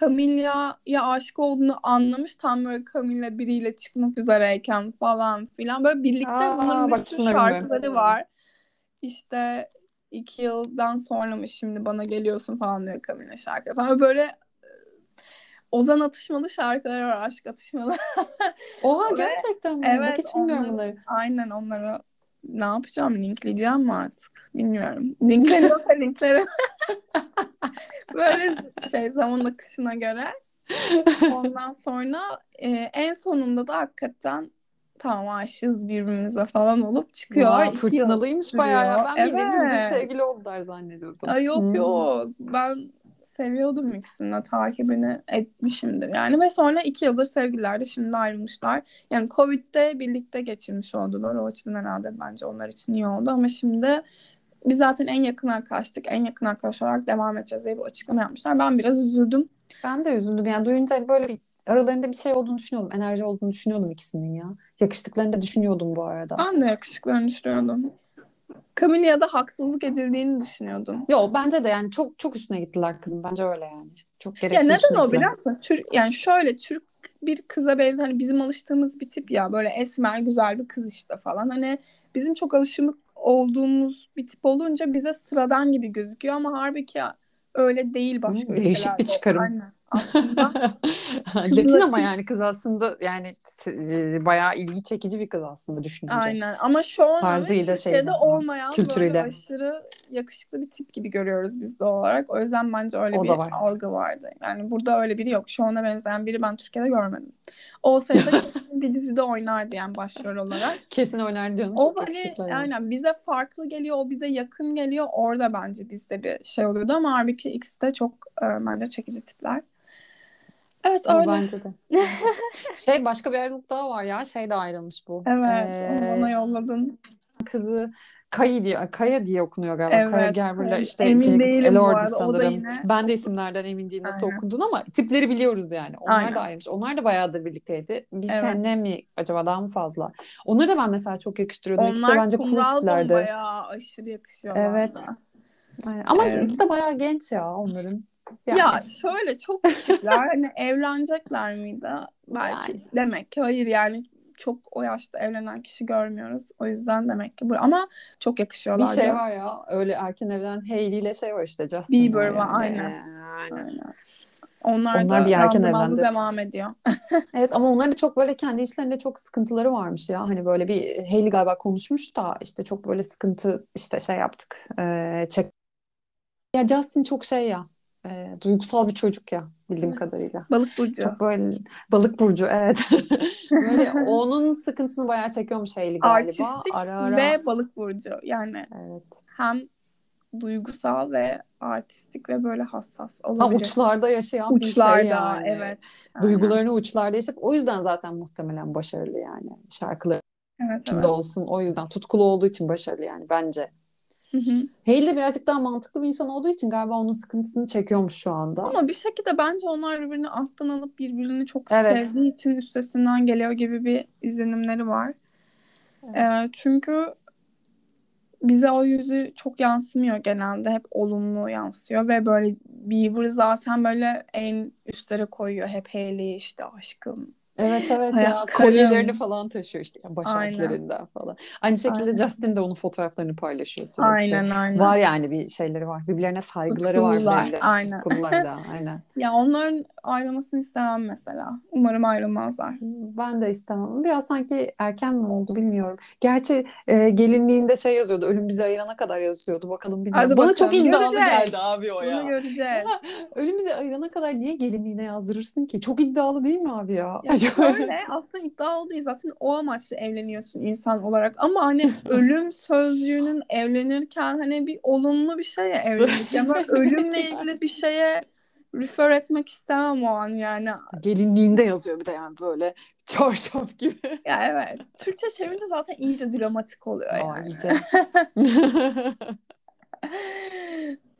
Camilla'ya aşık olduğunu anlamış. Tam böyle Camilla biriyle çıkmak üzereyken falan filan. Böyle birlikte Aa, bunların bak bilmiyorum. şarkıları var. İşte iki yıldan sonra mı şimdi bana geliyorsun falan diyor Camilla şarkı falan. Böyle e, Ozan atışmalı şarkıları var. Aşk atışmalı. Oha gerçekten mi? Evet, Bak hiç bilmiyorum onları- bunları. Aynen onları ne yapacağım? Linkleyeceğim mi artık? Bilmiyorum. Linkleniyorsa linklerim. Böyle şey zaman akışına göre. Ondan sonra e, en sonunda da hakikaten tamam aşığız birbirimize falan olup çıkıyor. Yıl fırtınalıymış bayağı ya. Ben Evet. sevgili oldular zannediyordum. Ay yok Hmm. yok. Ben seviyordum ikisini de takibini etmişimdir yani ve sonra iki yıldır sevgililerdi şimdi ayrılmışlar. Yani Covid'de birlikte geçirmiş oldular. O açıdan herhalde bence onlar için iyi oldu ama şimdi biz zaten en yakın arkadaştık. En yakın arkadaş olarak devam edeceğiz diye bir açıklama yapmışlar. Ben biraz üzüldüm. Ben de üzüldüm. Yani duyunca böyle bir aralarında bir şey olduğunu düşünüyordum. Enerji olduğunu düşünüyordum ikisinin ya. Yakıştıklarını da düşünüyordum bu arada. Ben de yakışıklarını düşünüyordum. Camillea'ya da haksızlık edildiğini düşünüyordum. Yo bence de yani çok çok üstüne gittiler kızım. Bence öyle yani. Çok Ya gereksiz neden üstüne o biliyor musun? Türk, yani şöyle Türk bir kıza benzer hani bizim alıştığımız bir tip ya böyle esmer güzel bir kız işte falan. Hani bizim çok alışımık olduğumuz bir tip olunca bize sıradan gibi gözüküyor ama halbuki öyle değil başka değişik bir çıkarım. Aynen. Aslında Latin ama yani kız aslında yani s- bayağı ilgi çekici bir kız aslında düşününce. aynen ama şu an Tarzıyla, Türkiye'de şeyle, olmayan kültürüyle. böyle aşırı yakışıklı bir tip gibi görüyoruz biz doğal olarak. O yüzden bence öyle O bir var. algı vardı. Yani burada öyle biri yok. Sean'a benzeyen biri ben Türkiye'de görmedim. Olsaydı kesin bir dizide oynardı yani başrol olarak. Kesin oynar diyorsun. O hani aynen bize farklı geliyor, o bize yakın geliyor. Orada bence bizde bir şey oluyordu ama halbuki ikisi de çok e, bence çekici tipler. Evet öyle. bence de. Şey başka bir ayrılık daha var ya. Şey de ayrılmış bu. Evet, onu Ee, bana yolladın. kızı Kayı diye, Kaya diye okunuyor galiba. Kaya Evet, Kaya. işte Emin Jacob değilim Elordi sanırım. yine- Ben de isimlerden emin değilim nasıl Aynen. ama tipleri biliyoruz yani. Onlar Aynen. da ayrılmış. Onlar da bayağıdır birlikteydi. Bir Evet. sene mi acaba daha mı fazla? Onları da ben mesela çok yakıştırıyordum. İkisi de Onlar bence cool kumral tiplerdi. bombaya aşırı yakışıyorlardı. Evet. Aynen. Ama Evet. ikisi de bayağı genç ya onların. Yani. Ya şöyle çok hani evlenecekler miydi? Belki Yani. demek ki hayır yani çok o yaşta evlenen kişi görmüyoruz. O yüzden demek ki bu ama çok Bir yakışıyorlar. şey var ya öyle erken evlenen Hailey ile şey var işte Justin Bieber var yani. aynen. Aynen. Aynen. Onlar, Onlar da bir erken evlendi. devam ediyor. Evet ama onların da çok böyle kendi içlerinde çok sıkıntıları varmış ya. Hani böyle bir Hailey galiba konuşmuş da işte çok böyle sıkıntı işte şey yaptık. Ee, çek... Ya Justin çok şey ya. E, duygusal bir çocuk ya bildiğim Evet. kadarıyla. Balık burcu. Çok böyle balık burcu evet. Böyle onun sıkıntısını bayağı çekiyormuş Hailey galiba. Artistik Ara ara. ve balık burcu. Yani Evet. hem duygusal ve artistik ve böyle hassas Ha, olabilir. uçlarda yaşayan bir şey Uçlarda yani. evet. Aynen. Duygularını uçlarda yaşayıp o yüzden zaten muhtemelen başarılı yani. Şarkıları Evet, evet. olsun. O yüzden tutkulu olduğu için başarılı yani bence. Hı de birazcık daha mantıklı bir insan olduğu için galiba onun sıkıntısını çekiyormuş şu anda. Ama bir şekilde bence onlar birbirini alttan alıp birbirini çok Evet. sevdiği için üstesinden geliyor gibi bir izlenimleri var. Evet. Ee, çünkü bize o yüzü çok yansımıyor genelde. Hep olumlu yansıyor ve böyle Bieber zaten böyle en üstlere koyuyor. Hep Hailey işte aşkım. Evet evet ya kolyelerini falan taşıyor işte ya baş Aynen. harflerinden falan. Aynı şekilde Aynen. Justin de onun fotoğraflarını paylaşıyor sürekli. Aynen aynen. Var yani bir şeyleri var. Birbirlerine saygıları var Tutkular, belli. aynen. Tutkular da aynen. Ya onların ayrılmasını istemem mesela. Umarım ayrılmazlar. Ben de istemem. Biraz sanki erken mi oldu bilmiyorum. Gerçi e, gelinliğinde şey yazıyordu. Ölüm bizi ayırana kadar yazıyordu. Bakalım bilmiyorum. Hadi Bana bakalım, çok iddialı göreceğiz. geldi abi o ya. Bunu göreceğiz. Ölüm bizi ayırana kadar niye gelinliğine yazdırırsın ki? Çok iddialı değil mi abi ya? Ya şöyle aslında iddialı değil zaten o amaçla evleniyorsun insan olarak ama hani ölüm sözcüğünün evlenirken hani bir olumlu bir şeye evlilik ben ölümle ilgili bir şeye refer etmek istemem o an yani. Gelinliğinde yazıyor bir de yani böyle çarşaf gibi. Ya evet. Türkçe çevirince zaten iyice dramatik oluyor Aa, yani. iyice.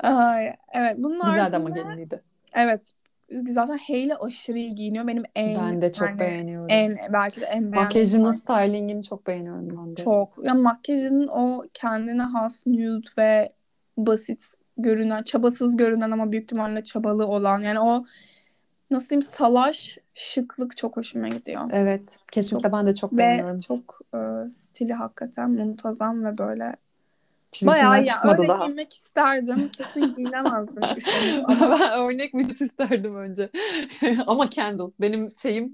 Ay, evet bunun Güzeldi ama haricinde gelinliği de. evet zaten Hailey aşırı iyi giyiniyor. Benim en Ben de çok yani beğeniyorum. en belki de en beğendiğim Makyajının şarkı. stylingini çok beğeniyorum ben de. Çok. Ya makyajının o kendine has nude ve basit görünen, çabasız görünen ama büyük ihtimalle çabalı olan yani o nasıl diyeyim salaş şıklık çok hoşuma gidiyor. Evet, kesinlikle ben de çok Ve beğeniyorum. çok e, stili hakikaten muntazam ve böyle Çizgisinden bayağı ya öyle daha. giymek isterdim. Kesin giyinemezdim Ben örnek vücut isterdim önce. Ama Kendall benim şeyim.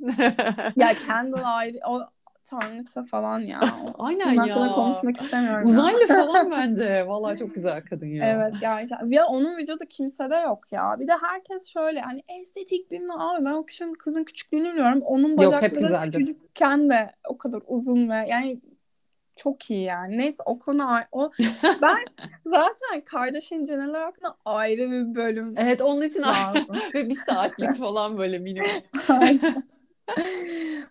ya Kendall ayrı o tanrıça falan ya. Aynen Bunun hakkında ya. konuşmak istemiyorum ya. Uzaylı falan bence. Vallahi çok güzel kadın ya. Evet gerçekten. Ya onun vücudu kimsede yok ya. Bir de herkes şöyle hani estetik bilmem abi ben o kişinin kızın küçüklüğünü biliyorum. Onun Yok, hep bacakları küçükken de o kadar uzun ve yani çok iyi yani. Neyse o konu o ben zaten kardeşin Jenner'lar hakkında ayrı bir bölüm Evet onun için lazım. ve bir saatlik falan böyle minimum.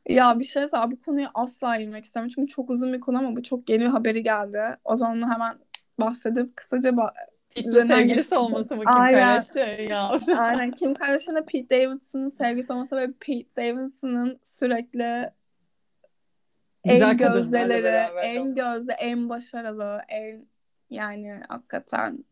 Ya bir şey söyleyeyim. Bu konuya asla girmek istemiyorum. Çünkü çok uzun bir konu ama bu çok yeni bir haberi geldi. O zaman onu hemen bahsedip kısaca ba- Üzerinden sevgilisi olması mı Kim. Kardashian ya? Aynen Kim Kardashian'la Pete Davidson'ın sevgisi olması ve Pete Davidson'ın sürekli Güzel en gözdeleri, en gözde, en başarılı, en yani hakikaten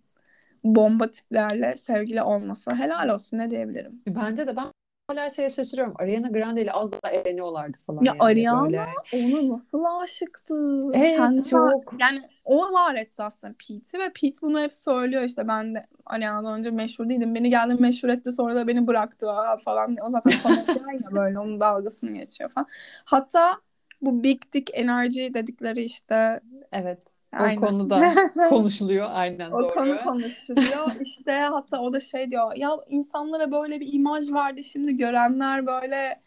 bomba tiplerle sevgili olması. Helal olsun ne diyebilirim. Bence de ben hala şeye şaşırıyorum. Ariana Grande ile az daha eğleniyorlardı falan Ya yani Ariana böyle. ona nasıl aşıktı? Evet Kendisi- çok. Yani o var etti aslında Pete'i ve Pete bunu hep söylüyor işte ben de Ariana'dan önce meşhur değildim. Beni geldi meşhur etti sonra da beni bıraktı falan. O zaten komedyen ya böyle onun dalgasını geçiyor falan. Hatta bu Big Dick Energy dedikleri işte Evet. O aynen. konuda konuşuluyor. Aynen O doğru. konu konuşuluyor. İşte hatta o da şey diyor. Ya insanlara böyle bir imaj vardı. Şimdi görenler böyle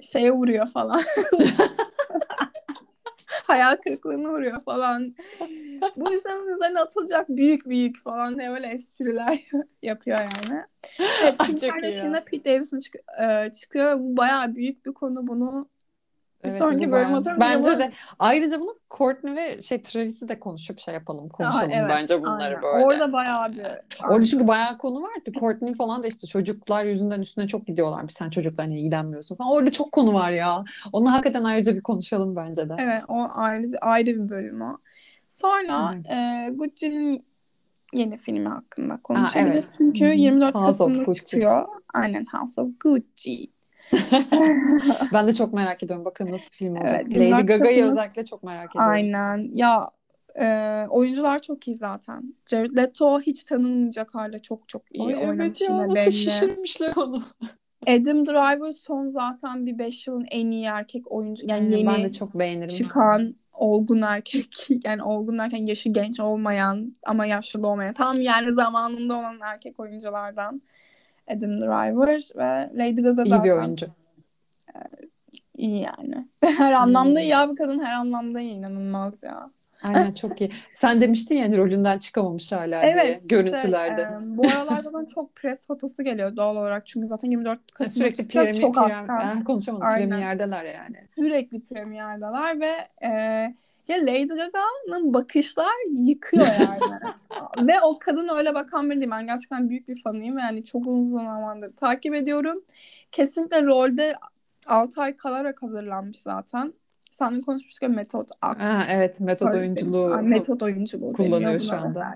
şeye vuruyor falan. Hayal kırıklığına uğruyor falan. Bu insanın üzerine atılacak büyük büyük falan diye böyle espriler yapıyor yani. Evet, Ay, Kim çok iyi. Pete Davidson çık- e, çıkıyor ve bu bayağı büyük bir konu. Bunu bir Evet, sonraki bölüm atarım. Bence Ama- de ayrıca bunu Courtney ve şey Travis'i de konuşup şey yapalım. Konuşalım Aa, evet, bence bunları aynen. böyle. Orada bayağı bir Orada çünkü bayağı konu vardı. Courtney falan da işte çocuklar yüzünden üstüne çok gidiyorlarmış. Sen çocuklarla ilgilenmiyorsun falan. Orada çok konu var ya. Onu hakikaten ayrıca bir konuşalım bence de. Evet o ayrı ayrı bir bölüm o. Sonra Evet. e, Gucci'nin yeni filmi hakkında konuşabiliriz. evet. Çünkü Hı hı. 24 House of Kasım'da çıkıyor. Aynen House of Gucci. Ben de çok merak ediyorum. Bakalım nasıl film olacak. Evet, Lady 24 Gaga'yı özellikle çok merak ediyorum. Aynen. Ya e, oyuncular çok iyi zaten. Jared Leto hiç tanınmayacak halde çok çok iyi Ay evet oynamış ya yine nasıl belli. şişirmişler onu. Adam Driver son zaten bir 5 yılın en iyi erkek oyuncu. Yani Aynen, yeni ben de çok beğenirim. çıkan olgun erkek yani olgun derken yaşı genç olmayan ama yaşlı da olmayan tam yani zamanında olan erkek oyunculardan Adam Driver ve Lady Gaga İyi zaten bir oyuncu. iyi yani. Her anlamda Hmm. iyi abi kadın her anlamda iyi inanılmaz ya. Aynen çok iyi. Sen demiştin ya hani rolünden çıkamamış hala diye Evet görüntülerde. Şey, e, bu aralarda bana çok pres fotosu geliyor doğal olarak çünkü zaten 24 Kasım'da Sürekli çıkacak premi, çok. Ah, konuşamadım. Aynen. Premierdeler yani. Sürekli premierdeler ve e, ya Lady Gaga'nın bakışlar yıkıyor yani. ve o kadın öyle bakan biri değil. Ben gerçekten büyük bir fanıyım. Yani çok uzun zamandır takip ediyorum. Kesinlikle rolde 6 ay kalarak hazırlanmış zaten. Seninle konuşmuştuk ya metot ak. Ha, evet metot oyunculuğu Ay, metot oyunculuğu kullanıyor şu anda.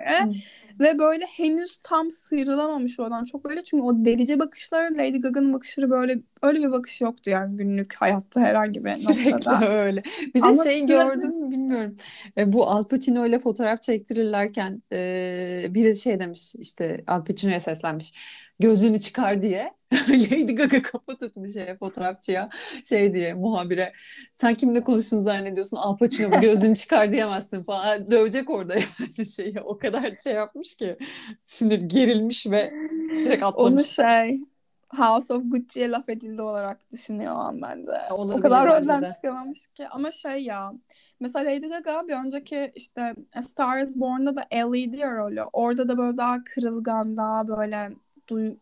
Ve böyle henüz tam sıyrılamamış oradan çok böyle çünkü o delice bakışları Lady Gaga'nın bakışları böyle öyle bir bakış yoktu yani günlük hayatta herhangi bir Sürekli noktada. öyle. Bir de Ama şey sürekli- gördüm bilmiyorum. E, bu Al Pacino ile fotoğraf çektirirlerken e, biri şey demiş işte Al Pacino'ya seslenmiş. Gözlüğünü çıkar diye. Lady Gaga kafa tutmuş şeye, fotoğrafçıya şey diye muhabire. Sen kimle konuştuğunu zannediyorsun? Al Pacino bu gözlüğünü çıkar diyemezsin falan. Dövecek orada yani şeyi. O kadar şey yapmış ki sinir gerilmiş ve direkt Onu atlamış. şey House of Gucci'ye laf edildi olarak düşünüyor o an bence. O Olabilir kadar bence rolden de. çıkamamış ki. Ama şey ya mesela Lady Gaga bir önceki işte A Star is Born'da da Ellie'ydi ya rolü. Orada da böyle daha kırılgan, daha böyle duy,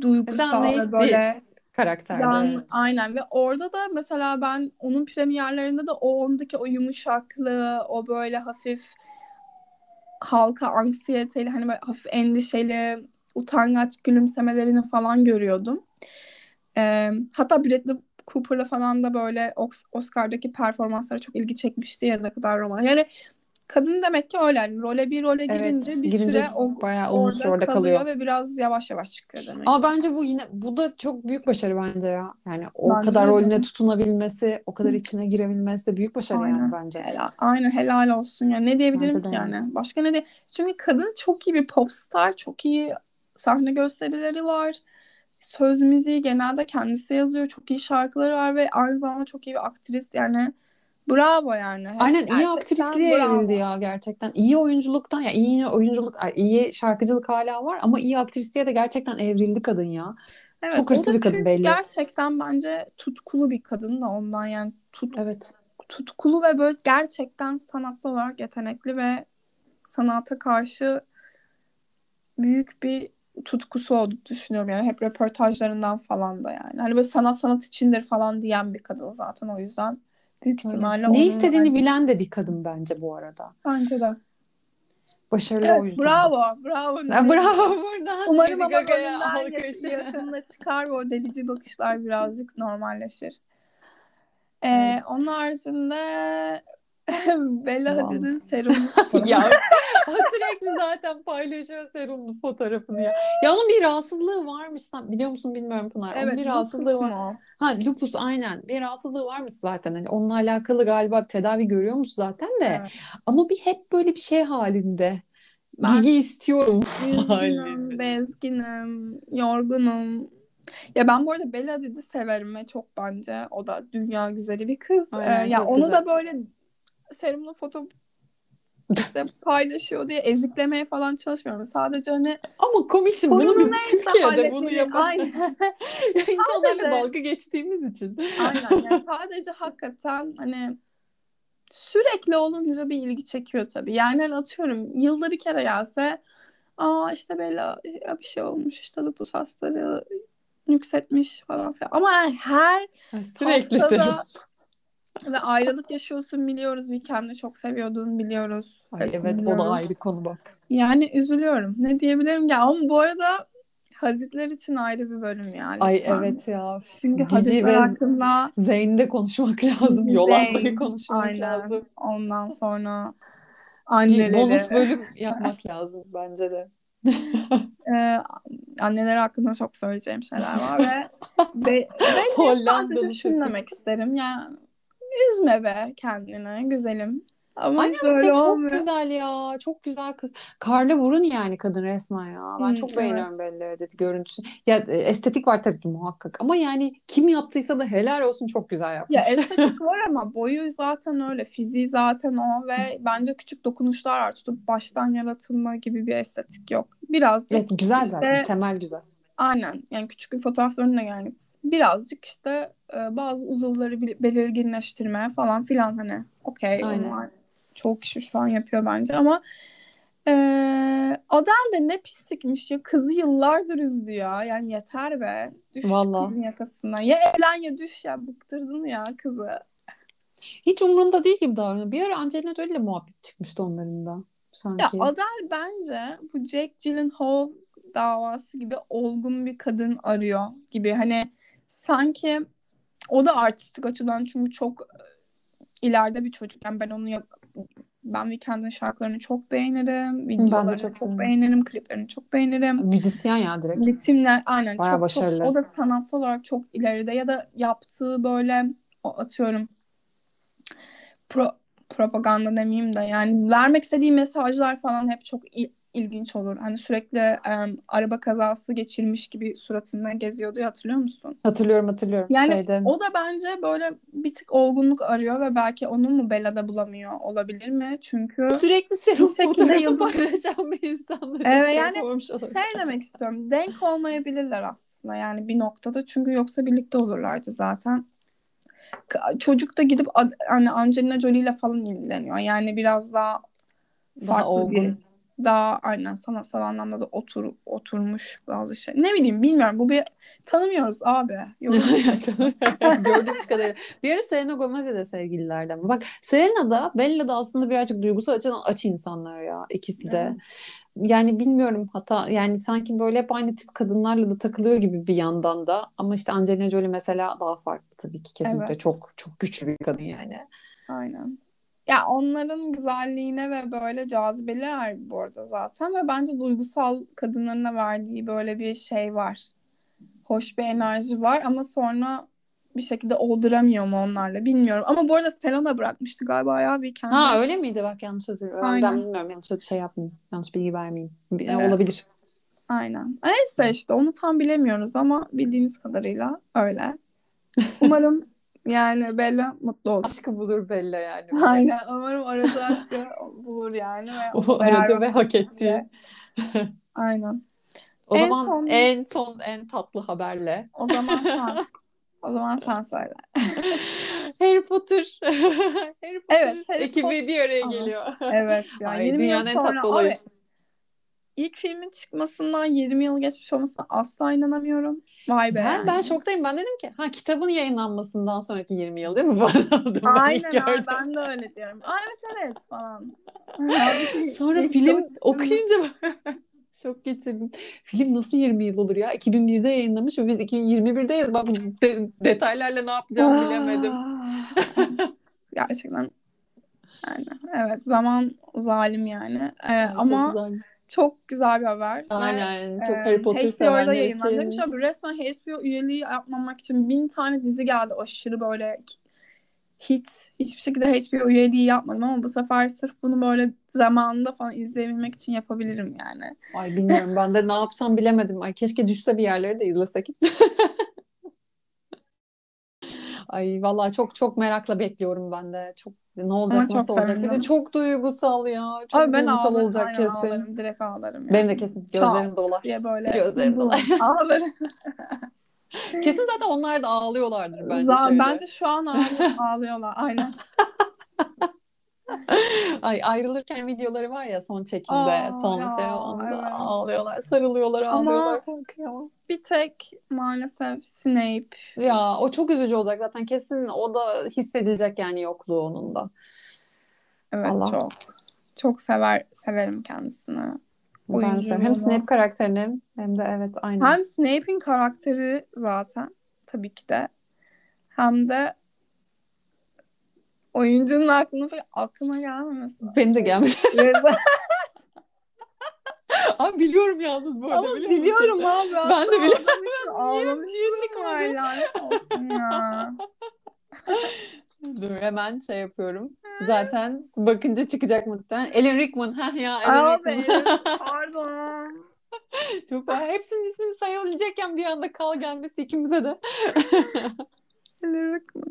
duygusal ve böyle Karakterde. yan, evet. aynen ve orada da mesela ben onun premierlerinde de o ondaki o yumuşaklığı, o böyle hafif halka anksiyeteli hani böyle hafif endişeli utangaç gülümsemelerini falan görüyordum. Ee, hatta Bradley Cooper'la falan da böyle Oscar'daki performanslara çok ilgi çekmişti ya da kadar roman. Yani kadın demek ki öyle yani role bir role Evet, girince bir girince süre o, bayağı orada orada kalıyor kalıyor. ve biraz yavaş yavaş çıkıyor demek. Ama bence bu yine bu da çok büyük başarı bence ya. Yani o Bence kadar rolüne canım. tutunabilmesi, o kadar içine girebilmesi büyük başarı yani Aynen. bence. Helal, aynen helal olsun. Yani ne diyebilirim Bence ki yani. yani? Başka ne diye? Çünkü kadın çok iyi bir popstar, çok iyi sahne gösterileri var. Söz müziği genelde kendisi yazıyor. Çok iyi şarkıları var ve aynı zamanda çok iyi bir aktris. Yani bravo yani. Aynen iyi Gerçekten aktrisliğe evrildi bravo. ya gerçekten. İyi oyunculuktan ya iyi oyunculuk, iyi şarkıcılık hala var ama iyi aktrisliğe de gerçekten evrildi kadın ya. Evet, Çok hırslı bir kadın belli. gerçekten bence tutkulu bir kadın da ondan yani tut, Evet. tutkulu ve böyle gerçekten sanatsal olarak yetenekli ve sanata karşı büyük bir tutkusu olduğunu düşünüyorum. Yani hep röportajlarından falan da yani. Hani böyle sanat sanat içindir falan diyen bir kadın zaten o yüzden büyük Öyle. ihtimalle Ne onun istediğini yani bilen de bir kadın bence bu arada. bence de. Başarılı o Evet yüzden de. bravo bravo Ya bravo buradan Umarım ama yak- yakında çıkar ve o delici bakışlar birazcık normalleşir. Ee, Evet. onun haricinde Bella Wow. Hadid'in serumlu. Ya sürekli zaten paylaşıyor serumlu fotoğrafını ya. Ya onun bir rahatsızlığı varmış sen biliyor musun bilmiyorum Pınar. Onun Evet, bir lupus rahatsızlığı var. Ha lupus aynen. Bir rahatsızlığı varmış zaten. Hani onunla alakalı galiba bir tedavi görüyormuş zaten de. Evet. Ama bir hep böyle bir şey halinde. Ben İlgi istiyorum üzgünüm, bezginim, yorgunum. Ya ben bu arada Bella Hadid'i severim ve çok bence o da dünya güzeli bir kız. Ee, Aynen ya çok onu güzel. da böyle serumlu foto işte paylaşıyor diye eziklemeye falan çalışmıyorum. Sadece hani Ama komik şimdi bunu biz Türkiye'de bunu yapan insanlarla dalga geçtiğimiz için. aynen yani sadece hakikaten hani sürekli olunca bir ilgi çekiyor tabii. Yani hani atıyorum yılda bir kere gelse aa işte Bella ya bir şey olmuş işte lupus hastalığı yükseltmiş falan filan. Ama yani her Sürekli haftada serum. Ve ayrılık yaşıyorsun biliyoruz. Weekend'i çok seviyordun biliyoruz. Ay Hepsini evet o da ayrı konu bak. Yani üzülüyorum. Ne diyebilirim ki? Ama bu arada Hazitler için ayrı bir bölüm ya Ay lütfen. evet ya. Çünkü Cici Hazitler ve hakkında Zeyn'de konuşmak lazım. Yolanda'yı konuşmak aynen. lazım. Ondan sonra Bir anneleri. bonus bölüm yapmak lazım bence de. Ee, anneleri hakkında çok söyleyeceğim şeyler var ve Bella'ya Hollandalı sadece şunu demek isterim. Yani üzme be kendini güzelim. Ama Annem işte de öyle çok olmuyor. güzel ya. Çok güzel kız. Karlı burun yani kadın resmen ya. Ben Hmm, çok evet. beğeniyorum Bella Hadid görüntüsü. Ya e, estetik var tabii ki muhakkak. Ama yani kim yaptıysa da helal olsun çok güzel Ya yapmış. estetik var ama boyu zaten öyle, fiziği zaten o ve bence küçük dokunuşlar var. Tutup baştan yaratılma gibi bir estetik yok. Birazcık Evet güzel zaten. işte Temel güzel. Aynen yani küçük bir fotoğraflarına yani birazcık işte e, bazı uzuvları belirginleştirmeye falan filan hani okey onlar çok kişi şu an yapıyor bence ama e, Adele de ne pislikmiş ya kızı yıllardır üzdü ya yani yeter be düş şu Valla. kızın yakasından ya evlen ya düş ya bıktırdın ya kızı. Hiç umurunda değil gibi davranıyor. Bir ara Angelina Jolie ile muhabbet çıkmıştı onların da Ya sanki. Adele bence bu Jake Gyllenhaal davası gibi olgun bir kadın arıyor gibi. Hani sanki o da artistik açıdan çünkü çok e, ileride bir çocuk. Yani ben onu yap ben Weeknd'in şarkılarını çok beğenirim. Ben Videolarını çok çok beğenirim. Kliplerini çok beğenirim. Müzisyen ya direkt. Ritimler aynen Bayağı çok çok başarılı. o da sanatsal olarak çok ileride ya da yaptığı böyle atıyorum pro, propaganda demeyeyim de yani vermek istediği mesajlar falan hep çok ilginç olur. Hani sürekli em, araba kazası geçirmiş gibi suratında geziyordu ya, hatırlıyor musun? Hatırlıyorum hatırlıyorum. Yani Şeyde. o da bence böyle bir tık olgunluk arıyor ve belki onu mu Bella'da bulamıyor olabilir mi? Çünkü Sürekli bir serum fotoğrafı paylaşan bir insanla çok Evet yani olmuş olabilir. şey demek istiyorum. Denk olmayabilirler aslında yani bir noktada. Çünkü yoksa birlikte olurlardı zaten. Çocuk da gidip hani Angelina Jolie ile falan ilgileniyor. Yani biraz daha Daha farklı bir olgun. Daha aynen sanatsal anlamda da otur oturmuş bazı şey. Ne bileyim bilmiyorum. Bu bir tanımıyoruz abi. Gördüğümüz kadarıyla. Bir ara Selena Gomez'le de sevgililerdi ama. Bak Selena da Bella da aslında birazcık duygusal açıdan aç insanlar ya ikisi de. Evet. yani bilmiyorum hata yani sanki böyle hep aynı tip kadınlarla da takılıyor gibi bir yandan da ama işte Angelina Jolie mesela daha farklı tabii ki kesinlikle Evet. çok çok güçlü bir kadın yani. Aynen. Ya onların güzelliğine ve böyle cazibeler bu arada zaten ve bence duygusal kadınlarına verdiği böyle bir şey var. Hoş bir enerji var ama sonra bir şekilde olduramıyor mu onlarla bilmiyorum. Ama bu arada Selena bırakmıştı galiba ya bir kendi. Ha öyle miydi bak yanlış hatırlıyorum. Ben Aynen. bilmiyorum yanlış şey yapmayayım. Yanlış bilgi vermeyeyim. Bir- Evet. Olabilir. Aynen. Neyse işte onu tam bilemiyoruz ama bildiğimiz kadarıyla öyle. Umarım yani Bella mutlu olur. Aşkı bulur Bella yani. Aynen. Umarım arada aşkı bulur yani ve O arada ve hak ettiği. Aynen. O En zaman son- en son en tatlı haberle O zaman sen. o zaman sen söyle. Harry Potter. Harry Potter Evet, Harry ekibi Potter- bir araya geliyor. Evet ya Ay, 20 yıl dünyanın en tatlı olayı. abi ilk filmin çıkmasından 20 yıl geçmiş olmasına asla inanamıyorum. Vay be Ben, yani. ben şoktayım. Ben dedim ki ha kitabın yayınlanmasından sonraki 20 yıl değil mi ben Aynen ilk abi ben de öyle diyorum. Aa evet evet falan. Sonra film okuyunca şok geçirdim. Film nasıl 20 yıl olur ya? 2001'de yayınlamış ve biz 2021'deyiz. Bak de- detaylarla ne yapacağımı bilemedim. Gerçekten yani evet zaman zalim yani. Ee, ama güzel. Çok güzel bir haber. Ve, Aynen. Çok e, Harry Potter HBO'da yayınlanacakmış için. abi. Resmen HBO üyeliği yapmamak için bin tane dizi geldi. Aşırı böyle hit. Hiçbir şekilde HBO üyeliği yapmadım ama bu sefer sırf bunu böyle zamanında falan izleyebilmek için yapabilirim yani. Ay bilmiyorum ben de ne yapsam bilemedim. Ay keşke düşse bir yerleri de izlesek. Ay vallahi çok çok merakla bekliyorum ben de. Çok ne olacak Ama nasıl olacak? Bir de çok duygusal ya. Çok Abi ben duygusal ağlarım, olacak kesin. ağlarım. Direkt ağlarım yani. Benim de kesin gözlerim Çat dolar. diye böyle Gözlerim dolar. ağlarım. Kesin zaten onlar da ağlıyorlardır bence şöyle. bence şu an ağlıyor, ağlıyorlar. Aynen. Ay ayrılırken videoları var ya son çekimde, Aa, son ya, şey onda evet. ağlıyorlar, sarılıyorlar, Ama- ağlıyorlar. Korkuyorum. Bir tek maalesef Snape. Ya o çok üzücü olacak zaten kesin o da hissedilecek yani yokluğu onun da. Evet Allah. çok. Çok sever severim kendisini. Ben seviyorum. Hem. Snape karakterini hem de evet aynen. Hem Snape'in karakteri zaten tabii ki de hem de oyuncunun aklına aklıma gelmemesi. Benim de gelmedi. Abi biliyorum yalnız bu arada Ama biliyor musun? biliyorum abi. Ben de biliyorum. Ağlamışlığım niye çıkmadı? var lanet olsun ya. Dur hemen şey yapıyorum. Zaten bakınca çıkacak muhtemelen. Alan Rickman. Ha ya Alan Abi Rickman. pardon. Çok var. Hepsinin ismini sayabilecekken bir anda kal gelmesi ikimize de.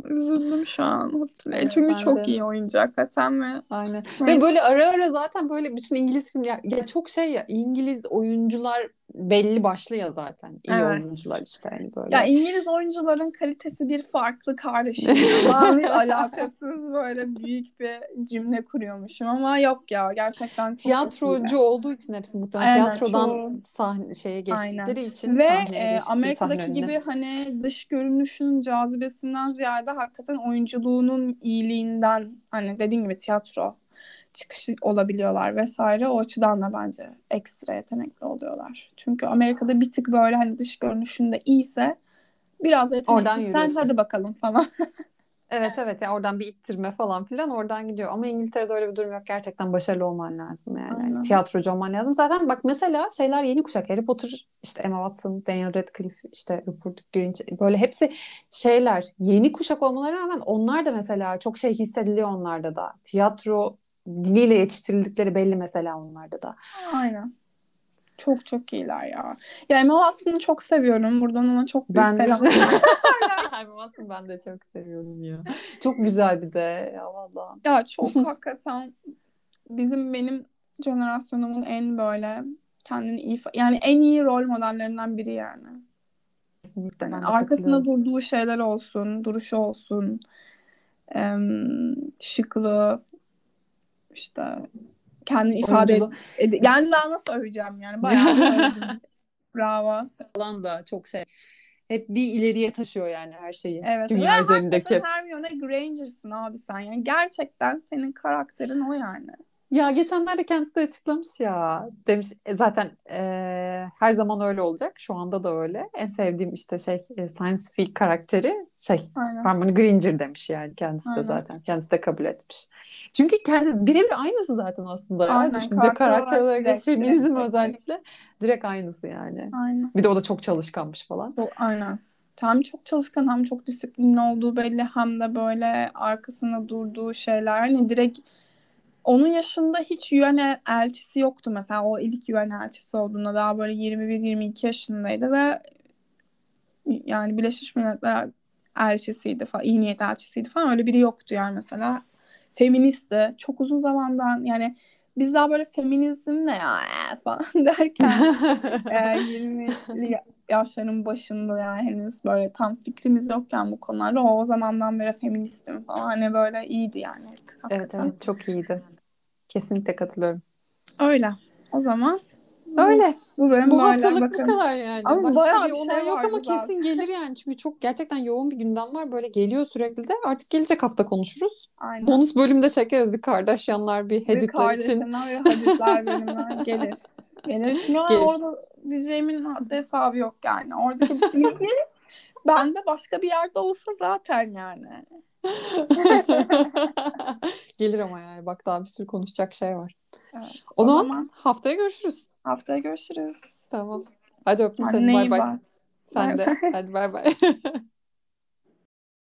Üzüldüm şu an hatırlayın. Evet, Çünkü çok de. iyi oyuncu hakikaten ve Aynen. Neyse. Ve böyle ara ara zaten böyle bütün İngiliz film ya, ya çok şey ya İngiliz oyuncular belli başlı ya zaten. İyi Evet. oyuncular işte hani böyle. ya İngiliz oyuncuların kalitesi bir farklı kardeşim. Alakasız böyle büyük bir cümle kuruyormuşum ama yok ya gerçekten Tiyatrocu olduğu için hepsi muhtemelen Aynen, tiyatrodan çok. sahne şeye geçtikleri için Ve e, Amerika'daki sahne önüne. gibi hani dış görünüşün cazibesinden ziyade hakikaten oyunculuğunun iyiliğinden hani dediğin gibi tiyatro çıkışı olabiliyorlar vesaire. O açıdan da bence ekstra yetenekli oluyorlar. Çünkü Amerika'da bir tık böyle hani dış görünüşünde iyiyse biraz Oradan yetenekli sen yürüyorsun. hadi bakalım falan. Evet evet ya oradan bir ittirme falan filan oradan gidiyor. Ama İngiltere'de öyle bir durum yok. Gerçekten başarılı olman lazım yani. Aynen. Hani tiyatrocu olman lazım. Zaten bak mesela şeyler yeni kuşak. Harry Potter, işte Emma Watson, Daniel Radcliffe, işte Rupert Grint böyle hepsi şeyler yeni kuşak olmalarına rağmen onlar da mesela çok şey hissediliyor onlarda da. Tiyatro diliyle yetiştirildikleri belli mesela onlarda da. Aynen. Çok çok iyiler ya. Ya Emma Watson'ı çok seviyorum. Buradan ona çok büyük Ben de selam. Emma Watson ben de çok seviyorum ya. Çok güzel bir de ya valla. Ya çok hakikaten bizim benim jenerasyonumun en böyle kendini iyi yani en iyi rol modellerinden biri yani. Kesinlikle Yani de arkasında durduğu şeyler olsun, duruşu olsun, em, şıklığı, işte kendini ifade ed- yani daha nasıl öveceğim yani bayağı övdüm. Bravo. falan da çok şey. Hep bir ileriye taşıyor yani her şeyi. Evet. Dünya üzerindeki. Hermione Granger'sın abi sen. Yani gerçekten senin karakterin o yani. Ya geçenlerde kendisi de açıklamış ya. Demiş "E, zaten e, her zaman öyle olacak. Şu anda da öyle. En sevdiğim işte şey e, scientific karakteri şey Aynen. Hermione Granger demiş yani kendisi de Aynen. zaten. Kendisi de kabul etmiş. Çünkü kendi birebir aynısı zaten aslında ya. Aynen, Düşünce karakter karakter olarak olarak direkt, feminizm direkt, direkt. özellikle direkt aynısı yani. Aynen. Bir de o da çok çalışkanmış falan. Çok, aynen. Hem çok çalışkan hem çok disiplinli olduğu belli hem de böyle arkasında durduğu şeyler. Hani direkt onun yaşında hiç UN elçisi yoktu mesela. O ilk UN elçisi olduğunda daha böyle 21-22 yaşındaydı ve yani Birleşmiş Milletler elçisiydi falan, iyi niyet elçisiydi falan öyle biri yoktu yani mesela. Feministi. Çok uzun zamandan yani biz daha böyle feminizm ne ya ee, falan derken e, 20'li yaşların başında yani henüz böyle tam fikrimiz yokken bu konularda o, o zamandan beri feministim falan hani böyle iyiydi yani Evet hakikaten. evet çok iyiydi. Kesinlikle katılıyorum. Öyle. O zaman Öyle. bu bölüm Bu haftalık bu bakın. kadar yani. Ama Başka bayağı bir bir olay şey yok ama zaten. kesin gelir yani. Çünkü çok gerçekten yoğun bir gündem var. Böyle geliyor sürekli de. Artık gelecek hafta konuşuruz. Aynen. Bonus bölümde çekeriz bir Kardashianlar, bir Bir Hadid'ler için. kardeşinden ve hadisler bölümünden gelir. Gelir. Yani Gelir. orada diyeceğimin hesabı yok yani. Oradaki bilgi bende başka bir yerde olsa zaten yani. Gelir ama yani. Bak daha bir sürü konuşacak şey var. Evet. O, O zaman, zaman- haftaya görüşürüz. Haftaya görüşürüz. Tamam. Hadi öptüm seni. Bay bay. Sen Bay de. bay. Hadi bay bay.